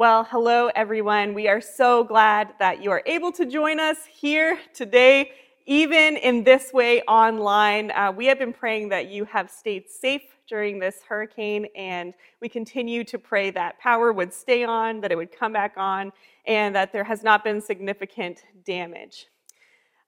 Well, hello, everyone. We are so glad that you are able to join us here today, even in this way online. Uh, we have been praying that you have stayed safe during this hurricane, and we continue to pray that power would stay on, that it would come back on, and that there has not been significant damage.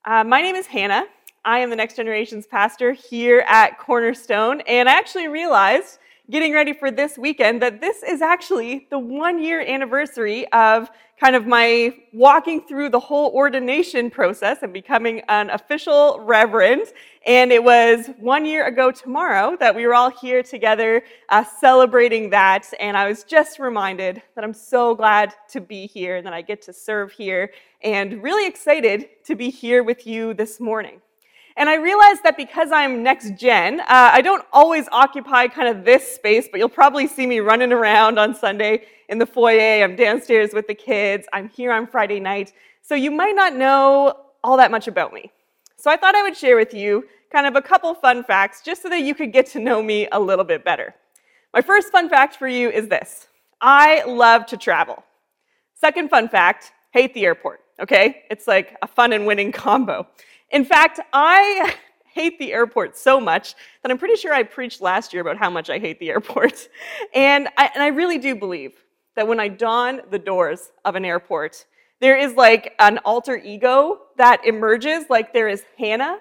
Uh, my name is Hannah. I am the Next Generations pastor here at Cornerstone, and I actually realized getting ready for this weekend that this is actually the one year anniversary of kind of my walking through the whole ordination process and becoming an official reverend. And it was one year ago tomorrow that we were all here together uh, celebrating that. And I was just reminded that I'm so glad to be here and that I get to serve here and really excited to be here with you this morning. And I realized that because I'm next gen, uh, I don't always occupy kind of this space, but you'll probably see me running around on Sunday in the foyer. I'm downstairs with the kids. I'm here on Friday night. So you might not know all that much about me. So I thought I would share with you kind of a couple fun facts just so that you could get to know me a little bit better. My first fun fact for you is this I love to travel. Second fun fact hate the airport, okay? It's like a fun and winning combo. In fact, I hate the airport so much that I'm pretty sure I preached last year about how much I hate the airport. And I, and I really do believe that when I don the doors of an airport, there is like an alter ego that emerges, like there is Hannah,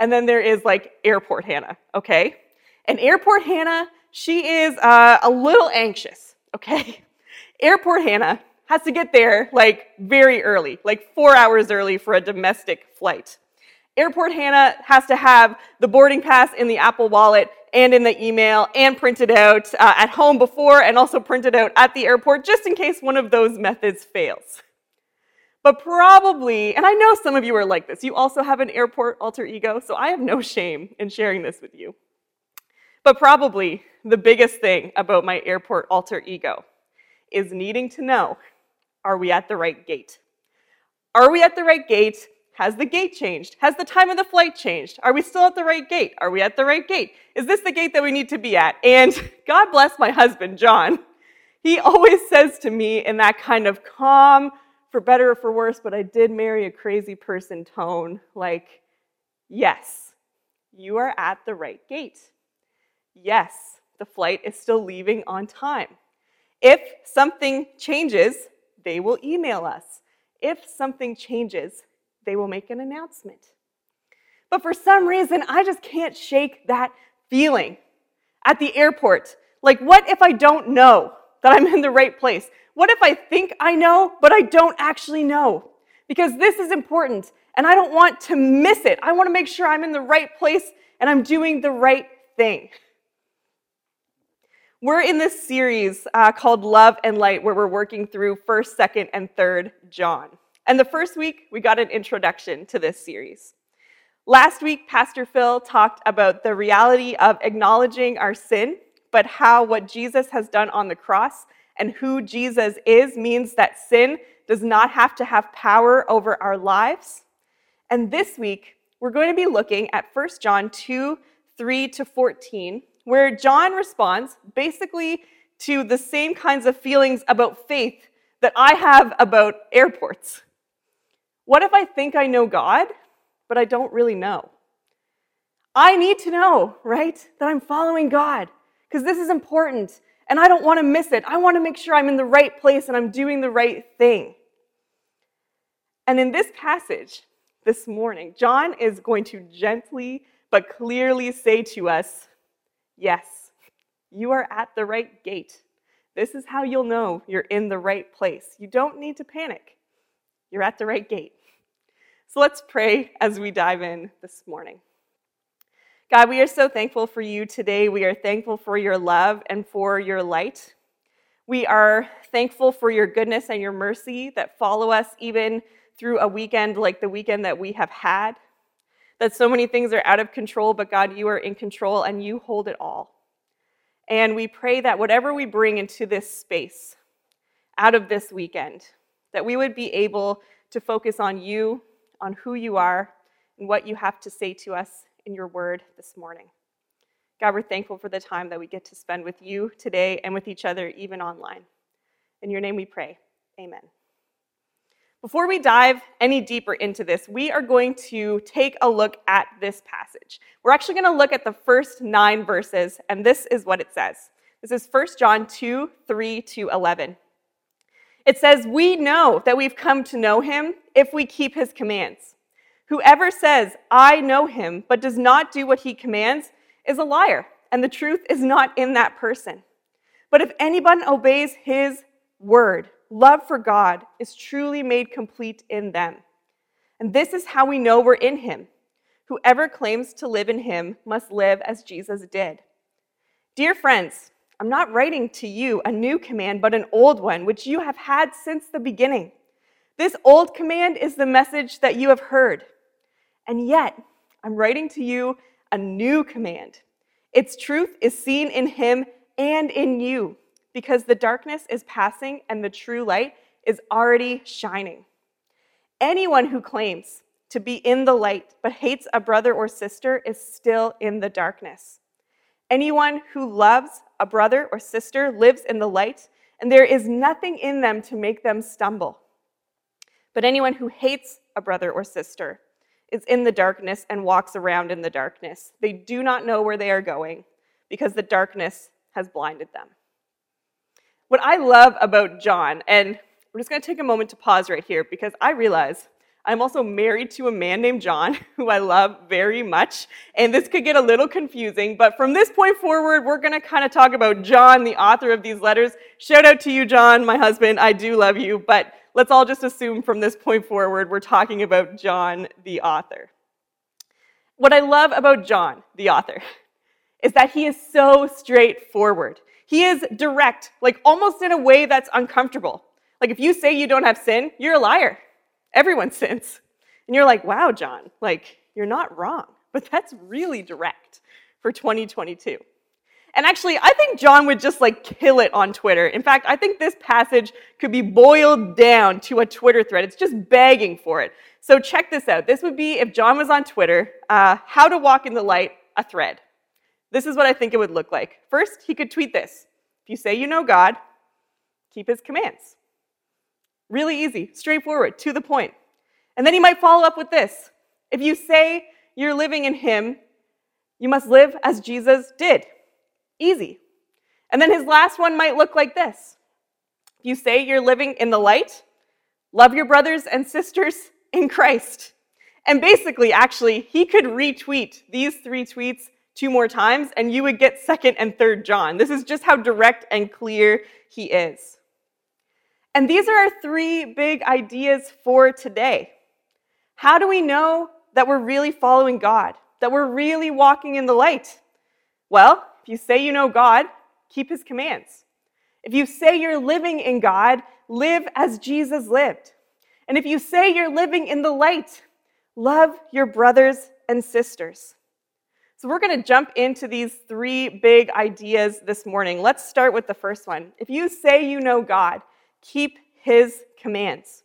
and then there is like airport Hannah, okay? And airport Hannah, she is uh, a little anxious, okay? Airport Hannah has to get there like very early, like four hours early for a domestic flight. Airport Hannah has to have the boarding pass in the Apple Wallet and in the email and printed out uh, at home before and also printed out at the airport just in case one of those methods fails. But probably, and I know some of you are like this, you also have an airport alter ego, so I have no shame in sharing this with you. But probably the biggest thing about my airport alter ego is needing to know are we at the right gate? Are we at the right gate has the gate changed? Has the time of the flight changed? Are we still at the right gate? Are we at the right gate? Is this the gate that we need to be at? And God bless my husband, John. He always says to me in that kind of calm, for better or for worse, but I did marry a crazy person tone, like, yes, you are at the right gate. Yes, the flight is still leaving on time. If something changes, they will email us. If something changes, they will make an announcement. But for some reason, I just can't shake that feeling at the airport. Like, what if I don't know that I'm in the right place? What if I think I know, but I don't actually know? Because this is important, and I don't want to miss it. I want to make sure I'm in the right place and I'm doing the right thing. We're in this series uh, called Love and Light, where we're working through 1st, 2nd, and 3rd John. And the first week, we got an introduction to this series. Last week, Pastor Phil talked about the reality of acknowledging our sin, but how what Jesus has done on the cross and who Jesus is means that sin does not have to have power over our lives. And this week, we're going to be looking at 1 John 2 3 to 14, where John responds basically to the same kinds of feelings about faith that I have about airports. What if I think I know God, but I don't really know? I need to know, right, that I'm following God because this is important and I don't want to miss it. I want to make sure I'm in the right place and I'm doing the right thing. And in this passage this morning, John is going to gently but clearly say to us, Yes, you are at the right gate. This is how you'll know you're in the right place. You don't need to panic. You're at the right gate. So let's pray as we dive in this morning. God, we are so thankful for you today. We are thankful for your love and for your light. We are thankful for your goodness and your mercy that follow us even through a weekend like the weekend that we have had. That so many things are out of control, but God, you are in control and you hold it all. And we pray that whatever we bring into this space out of this weekend, that we would be able to focus on you, on who you are, and what you have to say to us in your word this morning. God, we're thankful for the time that we get to spend with you today and with each other, even online. In your name we pray. Amen. Before we dive any deeper into this, we are going to take a look at this passage. We're actually going to look at the first nine verses, and this is what it says. This is 1 John 2 3 to 11. It says, We know that we've come to know him if we keep his commands. Whoever says, I know him, but does not do what he commands, is a liar, and the truth is not in that person. But if anyone obeys his word, love for God is truly made complete in them. And this is how we know we're in him. Whoever claims to live in him must live as Jesus did. Dear friends, I'm not writing to you a new command, but an old one, which you have had since the beginning. This old command is the message that you have heard. And yet, I'm writing to you a new command. Its truth is seen in him and in you because the darkness is passing and the true light is already shining. Anyone who claims to be in the light but hates a brother or sister is still in the darkness. Anyone who loves a brother or sister lives in the light, and there is nothing in them to make them stumble. But anyone who hates a brother or sister is in the darkness and walks around in the darkness. They do not know where they are going because the darkness has blinded them. What I love about John, and we're just going to take a moment to pause right here because I realize I'm also married to a man named John, who I love very much. And this could get a little confusing, but from this point forward, we're going to kind of talk about John, the author of these letters. Shout out to you, John, my husband. I do love you, but let's all just assume from this point forward, we're talking about John, the author. What I love about John, the author, is that he is so straightforward. He is direct, like almost in a way that's uncomfortable. Like if you say you don't have sin, you're a liar. Everyone sins. And you're like, wow, John, like you're not wrong. But that's really direct for 2022. And actually, I think John would just like kill it on Twitter. In fact, I think this passage could be boiled down to a Twitter thread. It's just begging for it. So check this out. This would be if John was on Twitter, uh, how to walk in the light, a thread. This is what I think it would look like. First, he could tweet this If you say you know God, keep his commands. Really easy, straightforward, to the point. And then he might follow up with this If you say you're living in him, you must live as Jesus did. Easy. And then his last one might look like this If you say you're living in the light, love your brothers and sisters in Christ. And basically, actually, he could retweet these three tweets two more times, and you would get second and third John. This is just how direct and clear he is. And these are our three big ideas for today. How do we know that we're really following God, that we're really walking in the light? Well, if you say you know God, keep his commands. If you say you're living in God, live as Jesus lived. And if you say you're living in the light, love your brothers and sisters. So, we're going to jump into these three big ideas this morning. Let's start with the first one. If you say you know God, keep his commands.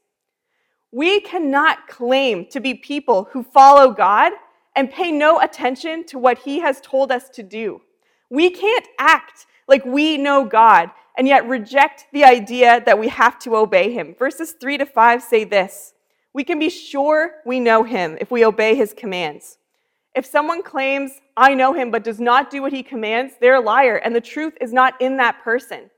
We cannot claim to be people who follow God and pay no attention to what he has told us to do. We can't act like we know God and yet reject the idea that we have to obey him. Verses 3 to 5 say this We can be sure we know him if we obey his commands. If someone claims, I know him, but does not do what he commands, they're a liar, and the truth is not in that person.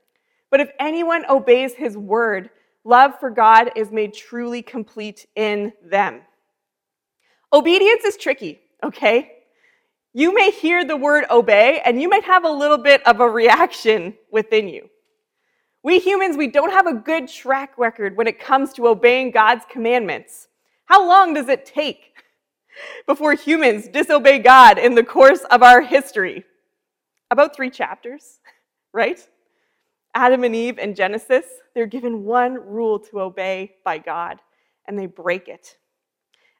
But if anyone obeys his word, love for God is made truly complete in them. Obedience is tricky, okay? You may hear the word obey, and you might have a little bit of a reaction within you. We humans, we don't have a good track record when it comes to obeying God's commandments. How long does it take before humans disobey God in the course of our history? About three chapters, right? Adam and Eve in Genesis, they're given one rule to obey by God, and they break it.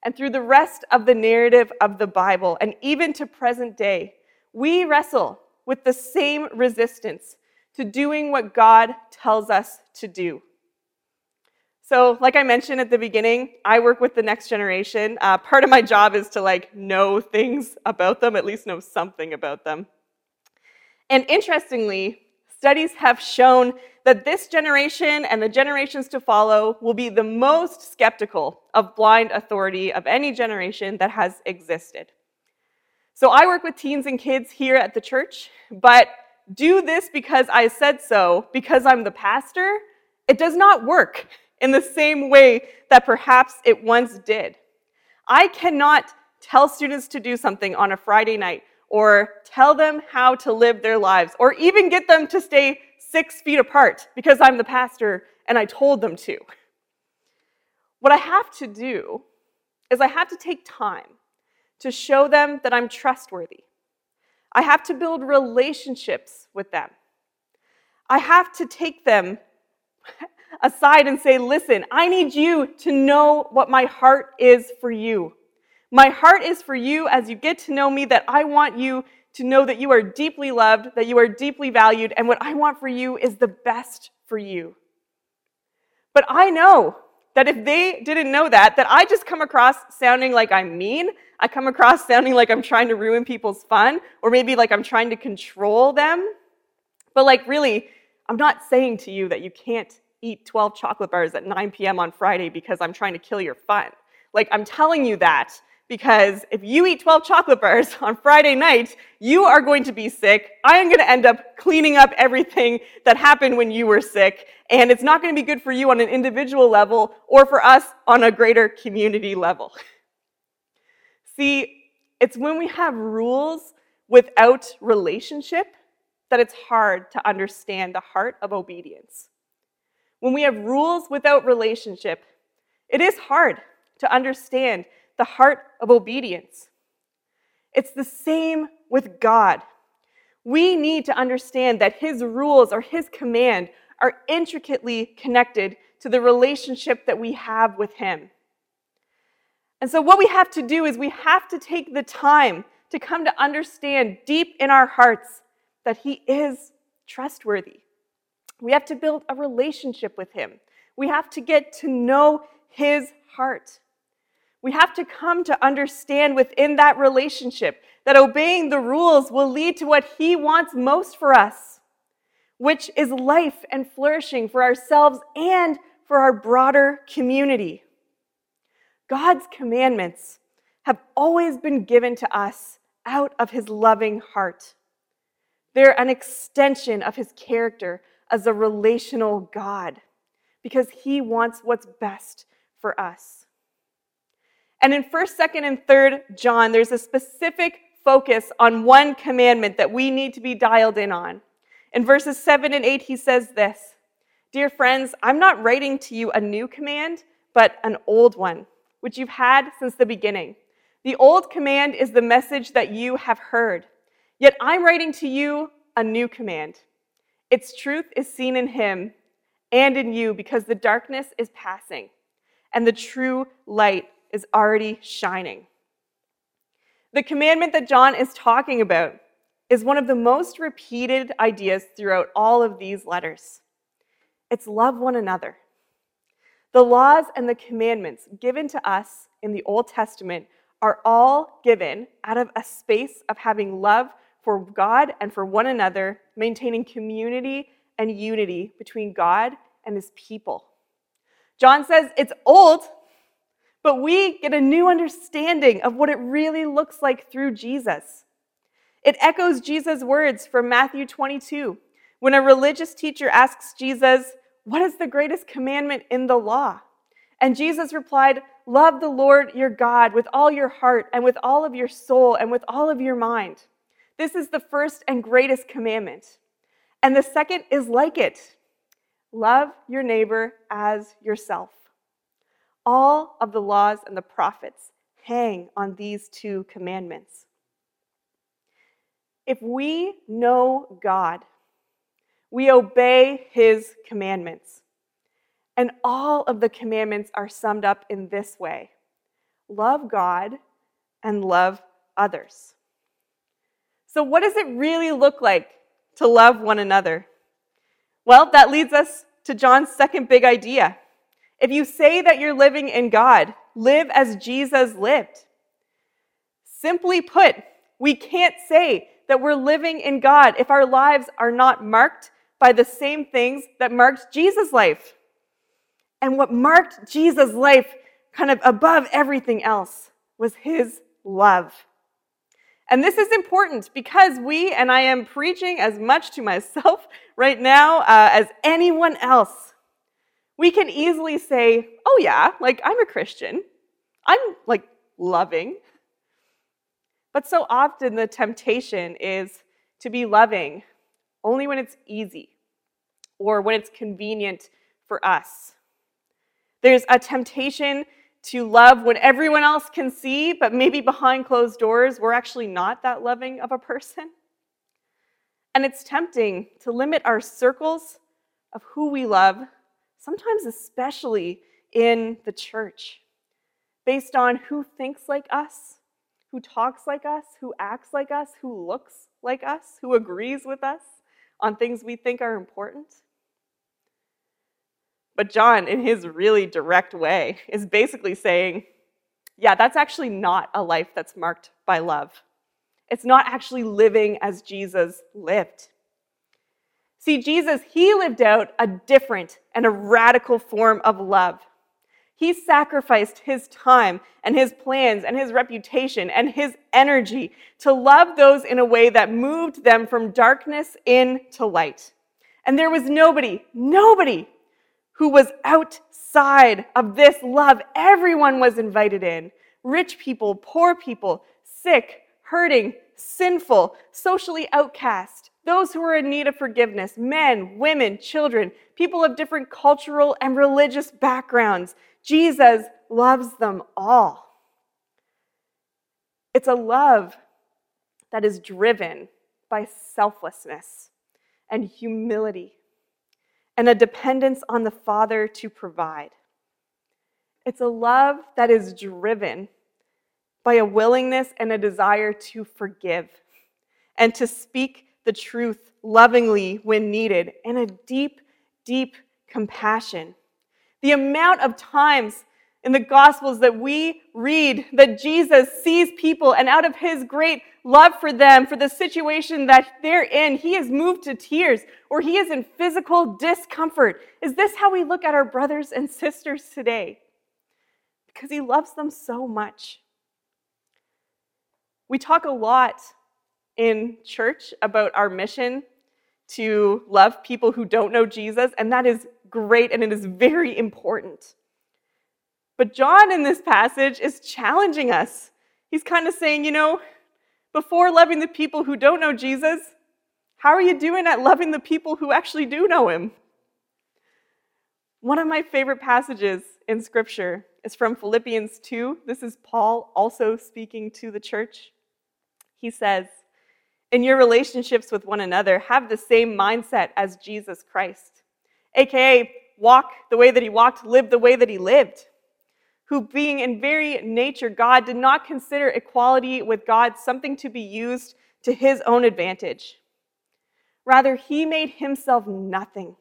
And through the rest of the narrative of the Bible, and even to present day, we wrestle with the same resistance to doing what God tells us to do. So, like I mentioned at the beginning, I work with the next generation. Uh, part of my job is to like know things about them, at least know something about them. And interestingly, studies have shown that this generation and the generations to follow will be the most skeptical of blind authority of any generation that has existed. So I work with teens and kids here at the church, but do this because I said so, because I'm the pastor, it does not work in the same way that perhaps it once did. I cannot tell students to do something on a Friday night or tell them how to live their lives or even get them to stay six feet apart because I'm the pastor and I told them to. What I have to do is I have to take time to show them that I'm trustworthy. I have to build relationships with them. I have to take them aside and say, listen, I need you to know what my heart is for you. My heart is for you as you get to know me, that I want you to know that you are deeply loved, that you are deeply valued, and what I want for you is the best for you. But I know that if they didn't know that, that I just come across sounding like I'm mean. I come across sounding like I'm trying to ruin people's fun, or maybe like I'm trying to control them. But like, really, I'm not saying to you that you can't eat 12 chocolate bars at 9 p.m. on Friday because I'm trying to kill your fun. Like, I'm telling you that because if you eat 12 chocolate bars on Friday night, you are going to be sick. I am going to end up cleaning up everything that happened when you were sick, and it's not going to be good for you on an individual level or for us on a greater community level. See, it's when we have rules without relationship that it's hard to understand the heart of obedience. When we have rules without relationship, it is hard to understand the heart of obedience. It's the same with God. We need to understand that His rules or His command are intricately connected to the relationship that we have with Him. And so, what we have to do is we have to take the time to come to understand deep in our hearts that He is trustworthy. We have to build a relationship with Him. We have to get to know His heart. We have to come to understand within that relationship that obeying the rules will lead to what He wants most for us, which is life and flourishing for ourselves and for our broader community. God's commandments have always been given to us out of His loving heart. They're an extension of His character as a relational God because He wants what's best for us. And in 1st, 2nd, and 3rd John, there's a specific focus on one commandment that we need to be dialed in on. In verses 7 and 8, he says this Dear friends, I'm not writing to you a new command, but an old one, which you've had since the beginning. The old command is the message that you have heard. Yet I'm writing to you a new command. Its truth is seen in him and in you because the darkness is passing and the true light is already shining. The commandment that John is talking about is one of the most repeated ideas throughout all of these letters. It's love one another. The laws and the commandments given to us in the Old Testament are all given out of a space of having love for God and for one another, maintaining community and unity between God and his people. John says it's old but we get a new understanding of what it really looks like through Jesus. It echoes Jesus' words from Matthew 22 when a religious teacher asks Jesus, What is the greatest commandment in the law? And Jesus replied, Love the Lord your God with all your heart and with all of your soul and with all of your mind. This is the first and greatest commandment. And the second is like it love your neighbor as yourself. All of the laws and the prophets hang on these two commandments. If we know God, we obey his commandments. And all of the commandments are summed up in this way love God and love others. So, what does it really look like to love one another? Well, that leads us to John's second big idea if you say that you're living in God, live as Jesus lived. Simply put, we can't say that we're living in God if our lives are not marked by the same things that marked Jesus' life. And what marked Jesus' life kind of above everything else was his love. And this is important because we, and I am preaching as much to myself right now uh, as anyone else, we can easily say, oh, yeah, like I'm a Christian. I'm like loving. But so often the temptation is to be loving only when it's easy or when it's convenient for us. There's a temptation to love when everyone else can see, but maybe behind closed doors, we're actually not that loving of a person. And it's tempting to limit our circles of who we love, sometimes especially in the church, based on who thinks like us, who talks like us, who acts like us, who looks like us, who agrees with us on things we think are important. But John, in his really direct way, is basically saying, yeah, that's actually not a life that's marked by love. It's not actually living as Jesus lived. See, Jesus, he lived out a different and a radical form of love. He sacrificed his time and his plans and his reputation and his energy to love those in a way that moved them from darkness into light. And there was nobody, nobody who was outside of this love. Everyone was invited in rich people, poor people, sick, hurting, sinful, socially outcast, those who are in need of forgiveness, men, women, children, people of different cultural and religious backgrounds. Jesus loves them all. It's a love that is driven by selflessness and humility and a dependence on the Father to provide. It's a love that is driven by a willingness and a desire to forgive and to speak the truth lovingly when needed, and a deep, deep compassion. The amount of times in the Gospels that we read that Jesus sees people and out of his great love for them, for the situation that they're in, he is moved to tears or he is in physical discomfort. Is this how we look at our brothers and sisters today? Because he loves them so much. We talk a lot in church about our mission to love people who don't know Jesus, and that is great and it is very important. But John in this passage is challenging us. He's kind of saying, you know, before loving the people who don't know Jesus, how are you doing at loving the people who actually do know him? One of my favorite passages in Scripture is from Philippians 2. This is Paul also speaking to the church. He says, In your relationships with one another, have the same mindset as Jesus Christ, aka walk the way that he walked, live the way that he lived who, being in very nature God, did not consider equality with God something to be used to his own advantage. Rather, he made himself nothing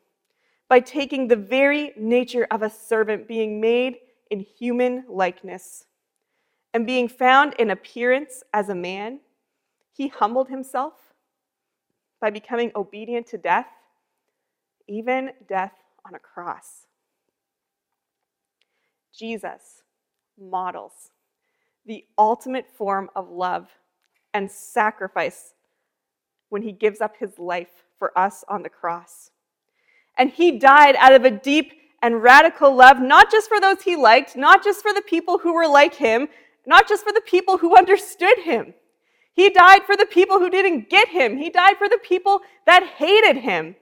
by taking the very nature of a servant, being made in human likeness. And being found in appearance as a man, he humbled himself by becoming obedient to death, even death on a cross. Jesus models the ultimate form of love and sacrifice when he gives up his life for us on the cross. And he died out of a deep and radical love, not just for those he liked, not just for the people who were like him, not just for the people who understood him. He died for the people who didn't get him. He died for the people that hated him.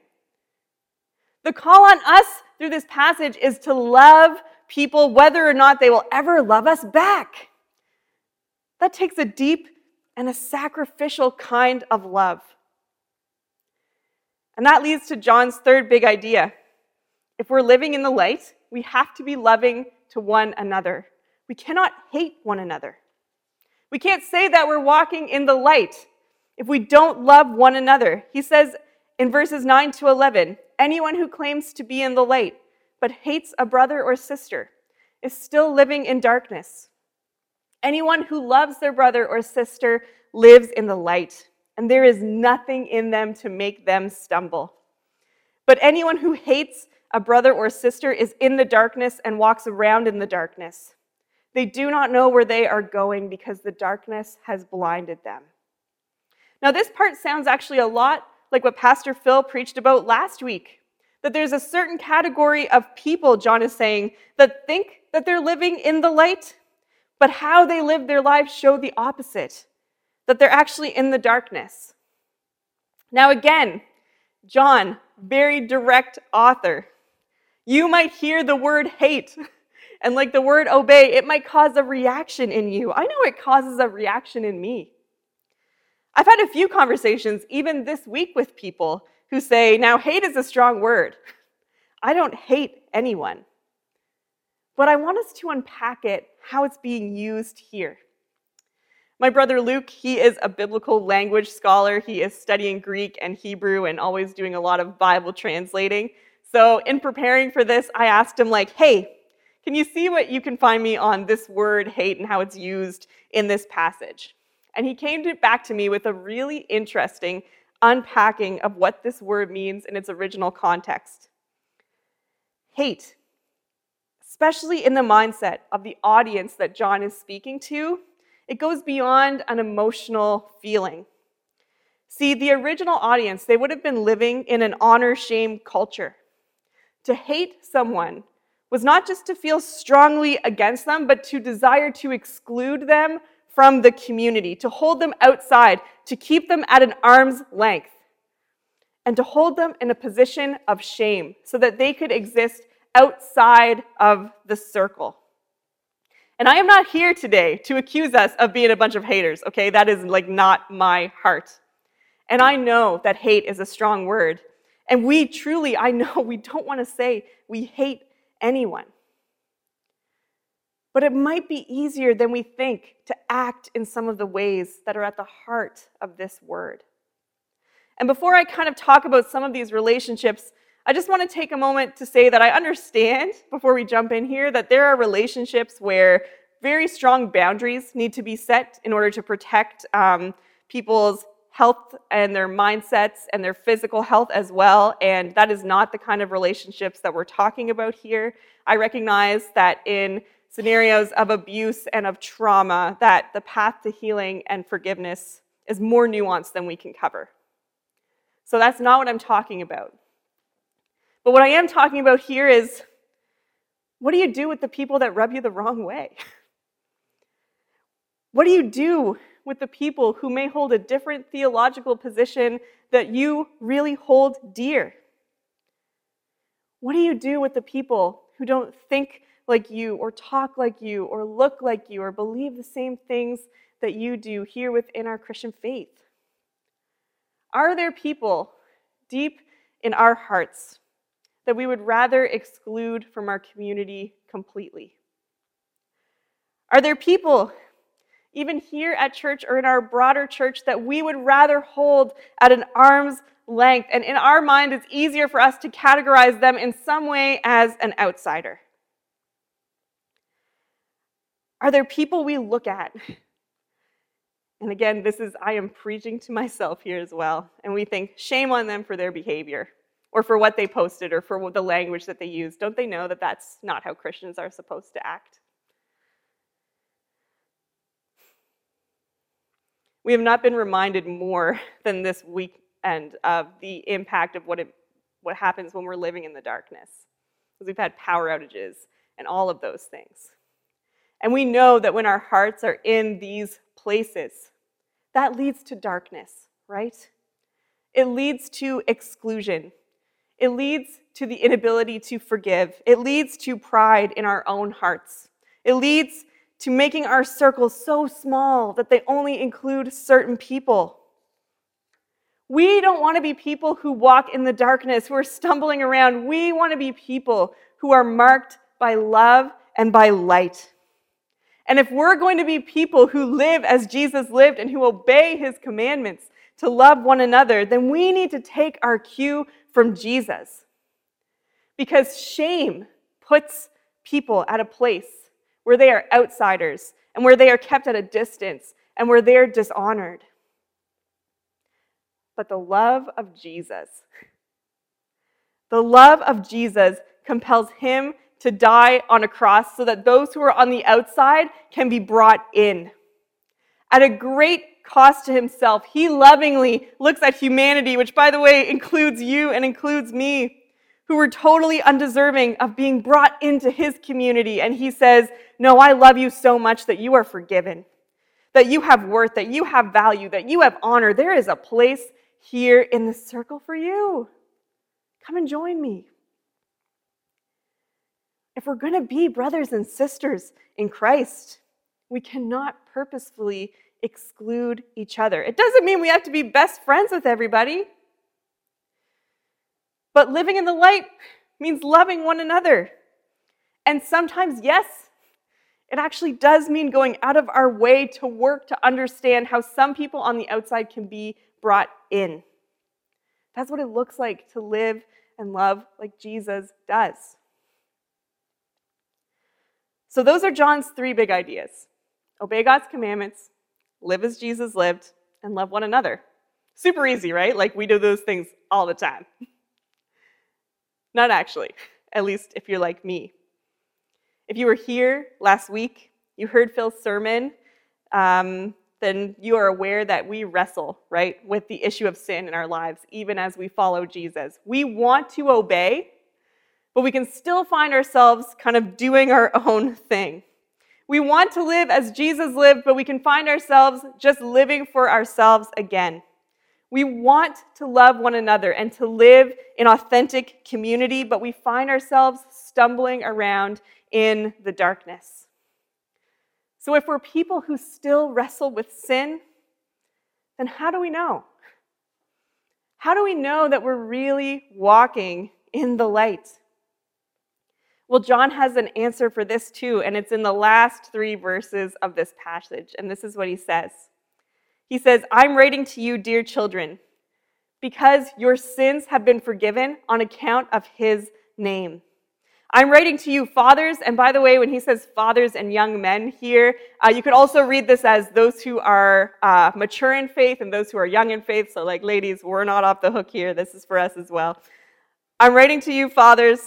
The call on us through this passage is to love people whether or not they will ever love us back. That takes a deep and a sacrificial kind of love. And that leads to John's third big idea. If we're living in the light, we have to be loving to one another. We cannot hate one another. We can't say that we're walking in the light if we don't love one another. He says in verses 9 to 11 anyone who claims to be in the light but hates a brother or sister is still living in darkness. Anyone who loves their brother or sister lives in the light, and there is nothing in them to make them stumble. But anyone who hates a brother or sister is in the darkness and walks around in the darkness. They do not know where they are going because the darkness has blinded them. Now, this part sounds actually a lot like what Pastor Phil preached about last week that there's a certain category of people, John is saying, that think that they're living in the light, but how they live their lives show the opposite, that they're actually in the darkness. Now, again, John, very direct author. You might hear the word hate, and like the word obey, it might cause a reaction in you. I know it causes a reaction in me. I've had a few conversations, even this week, with people who say, now, hate is a strong word. I don't hate anyone. But I want us to unpack it, how it's being used here. My brother Luke, he is a biblical language scholar. He is studying Greek and Hebrew and always doing a lot of Bible translating. So, in preparing for this, I asked him, like, hey, can you see what you can find me on this word hate and how it's used in this passage? And he came to, back to me with a really interesting unpacking of what this word means in its original context. Hate, especially in the mindset of the audience that John is speaking to, it goes beyond an emotional feeling. See, the original audience, they would have been living in an honor shame culture. To hate someone was not just to feel strongly against them, but to desire to exclude them from the community, to hold them outside, to keep them at an arm's length, and to hold them in a position of shame so that they could exist outside of the circle. And I am not here today to accuse us of being a bunch of haters, okay? That is like not my heart. And I know that hate is a strong word. And we truly, I know we don't want to say we hate anyone. But it might be easier than we think to act in some of the ways that are at the heart of this word. And before I kind of talk about some of these relationships, I just want to take a moment to say that I understand, before we jump in here, that there are relationships where very strong boundaries need to be set in order to protect um, people's health and their mindsets and their physical health as well. And that is not the kind of relationships that we're talking about here. I recognize that in scenarios of abuse and of trauma, that the path to healing and forgiveness is more nuanced than we can cover. So that's not what I'm talking about. But what I am talking about here is what do you do with the people that rub you the wrong way? What do you do with the people who may hold a different theological position that you really hold dear? What do you do with the people who don't think like you, or talk like you, or look like you, or believe the same things that you do here within our Christian faith? Are there people deep in our hearts that we would rather exclude from our community completely? Are there people, even here at church or in our broader church, that we would rather hold at an arm's length? And in our mind, it's easier for us to categorize them in some way as an outsider. Are there people we look at? And again, this is, I am preaching to myself here as well. And we think, shame on them for their behavior or for what they posted or for the language that they use. Don't they know that that's not how Christians are supposed to act? We have not been reminded more than this weekend of the impact of what, it, what happens when we're living in the darkness. Because we've had power outages and all of those things. And we know that when our hearts are in these places, that leads to darkness, right? It leads to exclusion. It leads to the inability to forgive. It leads to pride in our own hearts. It leads to making our circles so small that they only include certain people. We don't want to be people who walk in the darkness, who are stumbling around. We want to be people who are marked by love and by light. And if we're going to be people who live as Jesus lived and who obey his commandments to love one another, then we need to take our cue from Jesus. Because shame puts people at a place where they are outsiders and where they are kept at a distance and where they're dishonored. But the love of Jesus, The love of Jesus compels him to die on a cross so that those who are on the outside can be brought in. At a great cost to himself, he lovingly looks at humanity, which, by the way, includes you and includes me, who were totally undeserving of being brought into his community. And he says, No, I love you so much that you are forgiven, that you have worth, that you have value, that you have honor. There is a place here in the circle for you. Come and join me. If we're going to be brothers and sisters in Christ, we cannot purposefully exclude each other. It doesn't mean we have to be best friends with everybody. But living in the light means loving one another. And sometimes, yes, it actually does mean going out of our way to work to understand how some people on the outside can be brought in. That's what it looks like to live and love like Jesus does. So, those are John's three big ideas obey God's commandments, live as Jesus lived, and love one another. Super easy, right? Like we do those things all the time. Not actually, at least if you're like me. If you were here last week, you heard Phil's sermon, um, then you are aware that we wrestle, right, with the issue of sin in our lives, even as we follow Jesus. We want to obey, but we can still find ourselves kind of doing our own thing. We want to live as Jesus lived, but we can find ourselves just living for ourselves again. We want to love one another and to live in authentic community, but we find ourselves stumbling around in the darkness. So, if we're people who still wrestle with sin, then how do we know? How do we know that we're really walking in the light? Well, John has an answer for this too, and it's in the last three verses of this passage. And this is what he says He says, I'm writing to you, dear children, because your sins have been forgiven on account of his name. I'm writing to you, fathers. And by the way, when he says fathers and young men here, uh, you could also read this as those who are uh, mature in faith and those who are young in faith. So, like, ladies, we're not off the hook here. This is for us as well. I'm writing to you, fathers,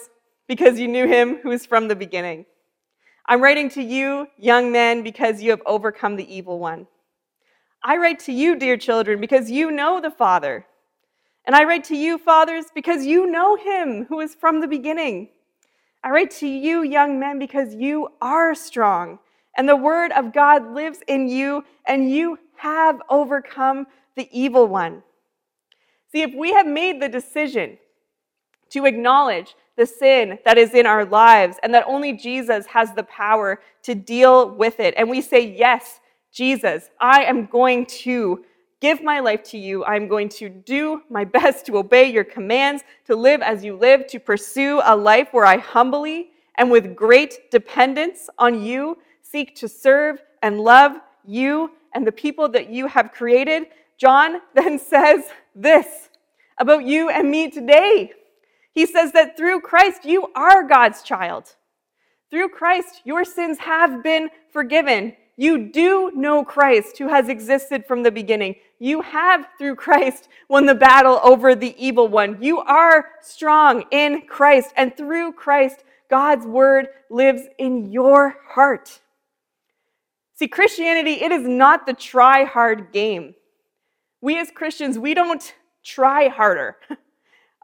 because you knew him who is from the beginning. I'm writing to you, young men, because you have overcome the evil one. I write to you, dear children, because you know the Father. And I write to you, fathers, because you know him who is from the beginning. I write to you, young men, because you are strong, and the word of God lives in you, and you have overcome the evil one. See, if we have made the decision to acknowledge the sin that is in our lives and that only Jesus has the power to deal with it. And we say, Yes, Jesus, I am going to give my life to you. I'm going to do my best to obey your commands, to live as you live, to pursue a life where I humbly and with great dependence on you seek to serve and love you and the people that you have created. John then says this about you and me today. He says that through Christ, you are God's child. Through Christ, your sins have been forgiven. You do know Christ who has existed from the beginning. You have, through Christ, won the battle over the evil one. You are strong in Christ, and through Christ, God's word lives in your heart. See, Christianity, it is not the try hard game. We as Christians, we don't try harder.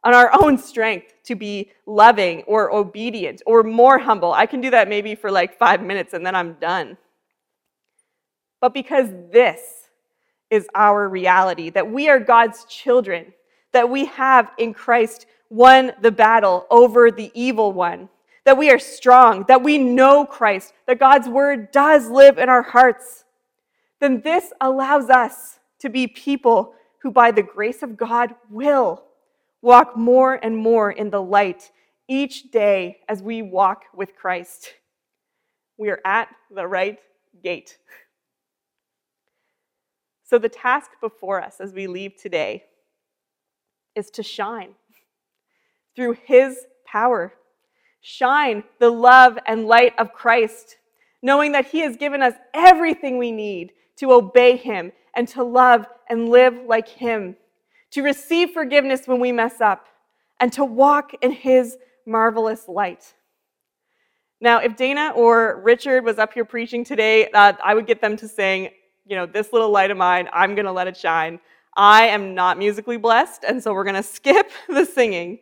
on our own strength to be loving or obedient or more humble. I can do that maybe for like five minutes and then I'm done. But because this is our reality, that we are God's children, that we have in Christ won the battle over the evil one, that we are strong, that we know Christ, that God's word does live in our hearts, then this allows us to be people who, by the grace of God, will walk more and more in the light each day as we walk with Christ. We are at the right gate. So, the task before us as we leave today is to shine through His power. Shine the love and light of Christ, knowing that He has given us everything we need to obey Him and to love and live like Him to receive forgiveness when we mess up, and to walk in his marvelous light. Now, if Dana or Richard was up here preaching today, uh, I would get them to sing, you know, this little light of mine, I'm going to let it shine. I am not musically blessed, and so we're going to skip the singing.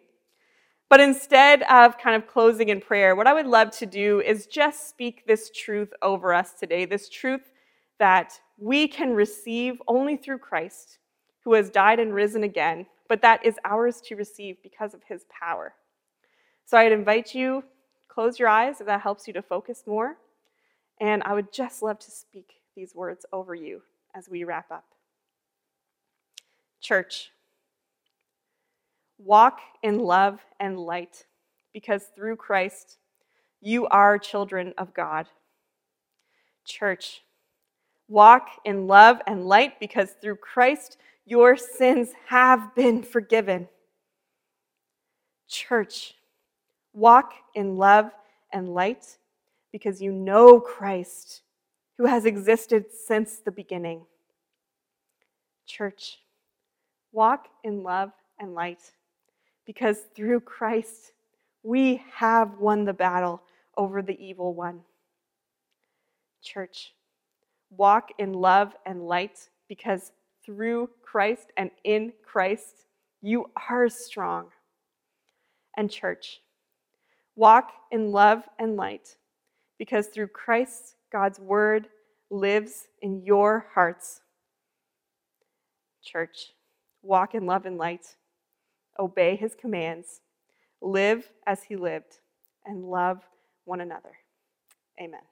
But instead of kind of closing in prayer, what I would love to do is just speak this truth over us today this truth that we can receive only through Christ, who has died and risen again, but that is ours to receive because of his power. So I'd invite you, close your eyes if that helps you to focus more. And I would just love to speak these words over you as we wrap up. Church, walk in love and light because through Christ you are children of God. Church, walk in love and light because through Christ your sins have been forgiven. Church, walk in love and light because you know Christ who has existed since the beginning. Church, walk in love and light because through Christ we have won the battle over the evil one. Church, walk in love and light because through Christ and in Christ you are strong. And church, walk in love and light because through Christ, God's word lives in your hearts. Church, walk in love and light, obey his commands, live as he lived, and love one another. Amen.